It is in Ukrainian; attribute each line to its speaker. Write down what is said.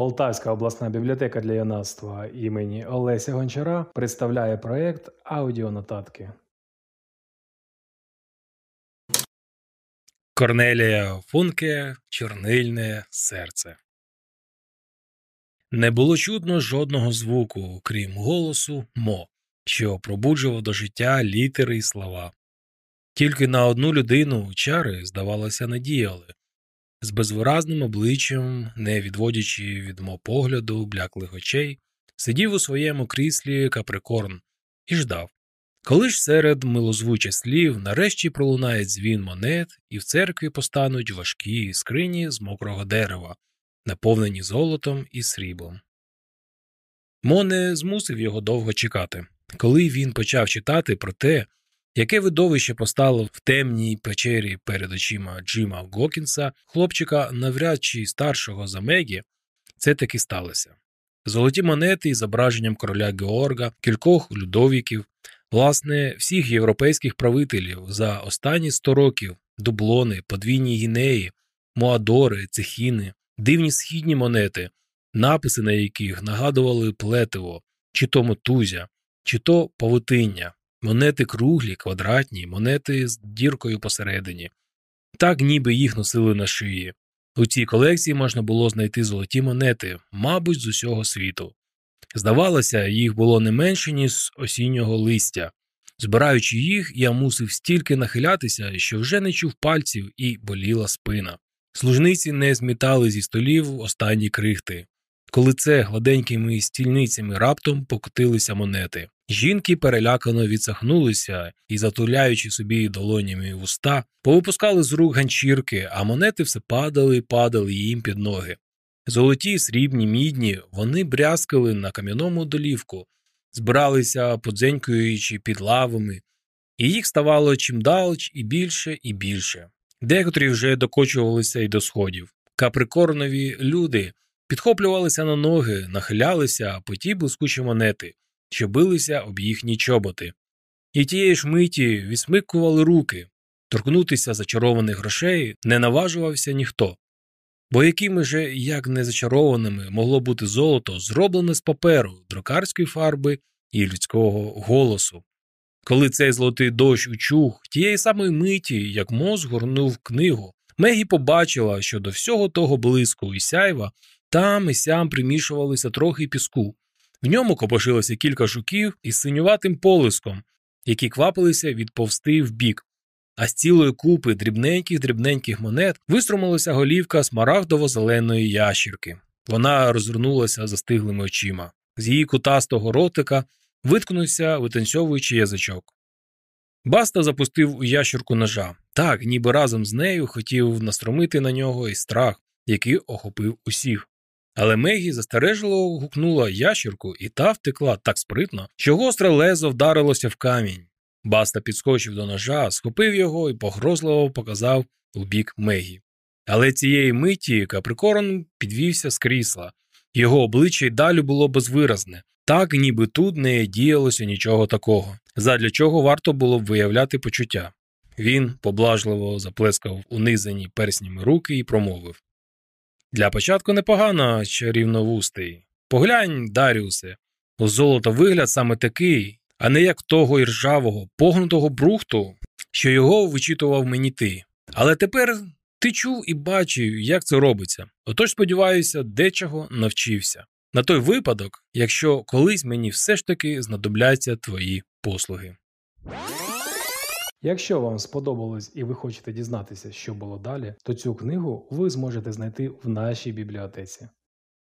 Speaker 1: Полтавська обласна бібліотека для юнацтва імені Олеся Гончара представляє проєкт Аудіонотатки.
Speaker 2: Корнелія Функе Чорнильне серце. Не було чутно жодного звуку, крім голосу Мо, що пробуджував до життя літери й слова. Тільки на одну людину чари, здавалося, надіяли. З безвиразним обличчям, не відводячи від мо погляду бляклих очей, сидів у своєму кріслі каприкорн і ждав. Коли ж серед милозвучих слів нарешті пролунає дзвін монет, і в церкві постануть важкі скрині з мокрого дерева, наповнені золотом і сріблом. Мо не змусив його довго чекати. Коли він почав читати про те, яке видовище постало в темній печері перед очима Джима Гокінса, хлопчика навряд чи старшого за Мегі, це таки сталося. Золоті монети із зображенням короля Георга, кількох людовіків, власне, всіх європейських правителів за останні сто років дублони, подвійні гінеї, муадори, цехіни, дивні східні монети, написи на яких нагадували плетиво, чи то мотузя, чи то павутиння, монети круглі, квадратні, монети з діркою посередині. Так ніби їх носили на шиї. У цій колекції можна було знайти золоті монети, мабуть, з усього світу. Здавалося, їх було не менше, ніж з осіннього листя. Збираючи їх, я мусив стільки нахилятися, що вже не чув пальців і боліла спина. Служниці не змітали зі столів останні крихти. Коли це гладенькими стільницями раптом покотилися монети. Жінки перелякано відсахнулися і, затуляючи собі долонями вуста, повипускали з рук ганчірки, а монети все падали і падали їм під ноги. Золоті, срібні, мідні, вони брязкали на кам'яному долівку, збиралися подзенькуючи під лавами, і їх ставало чимдалеч і більше і більше. Декотрі вже докочувалися й до сходів. Каприкорнові люди підхоплювалися на ноги, нахилялися по ті блискучі монети, що билися об їхні чоботи. І тієї ж миті відсмикували руки. Торкнутися зачарованих грошей не наважувався ніхто. Бо якими же, як не зачарованими, могло бути золото, зроблене з паперу, друкарської фарби і людського голосу. Коли цей золотий дощ учух, тієї самої миті, як моз горнув книгу, Мегі побачила, що до всього того блиску і сяйва там і сям примішувалися трохи піску. В ньому копошилося кілька жуків із синюватим полиском, які квапилися відповсти вбік, а з цілої купи дрібненьких дрібненьких монет виструмилася голівка смарагдово-зеленої ящірки. Вона розвернулася застиглими очима. З її кутастого ротика виткнувся, витанцьовуючи язичок. Баста запустив у ящірку ножа. Так, ніби разом з нею хотів настромити на нього і страх, який охопив усіх. Але Мегі застережливо гукнула ящірку, і та втекла так спритно, що гостре лезо вдарилося в камінь. Баста підскочив до ножа, схопив його і погрозливо показав у бік Мегі. Але цієї миті Каприкорн підвівся з крісла. Його обличчя й далі було безвиразне, так ніби тут не діялося нічого такого, задля чого варто було б виявляти почуття. Він поблажливо заплескав унизані перснями руки і промовив Для початку непогано, чарівновустий. Поглянь, Даріусе, у золота вигляд саме такий, а не як того іржавого, погнутого брухту, що його вичитував мені ти. Але тепер ти чув і бачив, як це робиться. Отож, сподіваюся, дечого навчився. На той випадок, якщо колись мені все ж таки знадобляться твої послуги.
Speaker 1: Якщо вам сподобалось і ви хочете дізнатися, що було далі, то цю книгу ви зможете знайти в нашій бібліотеці.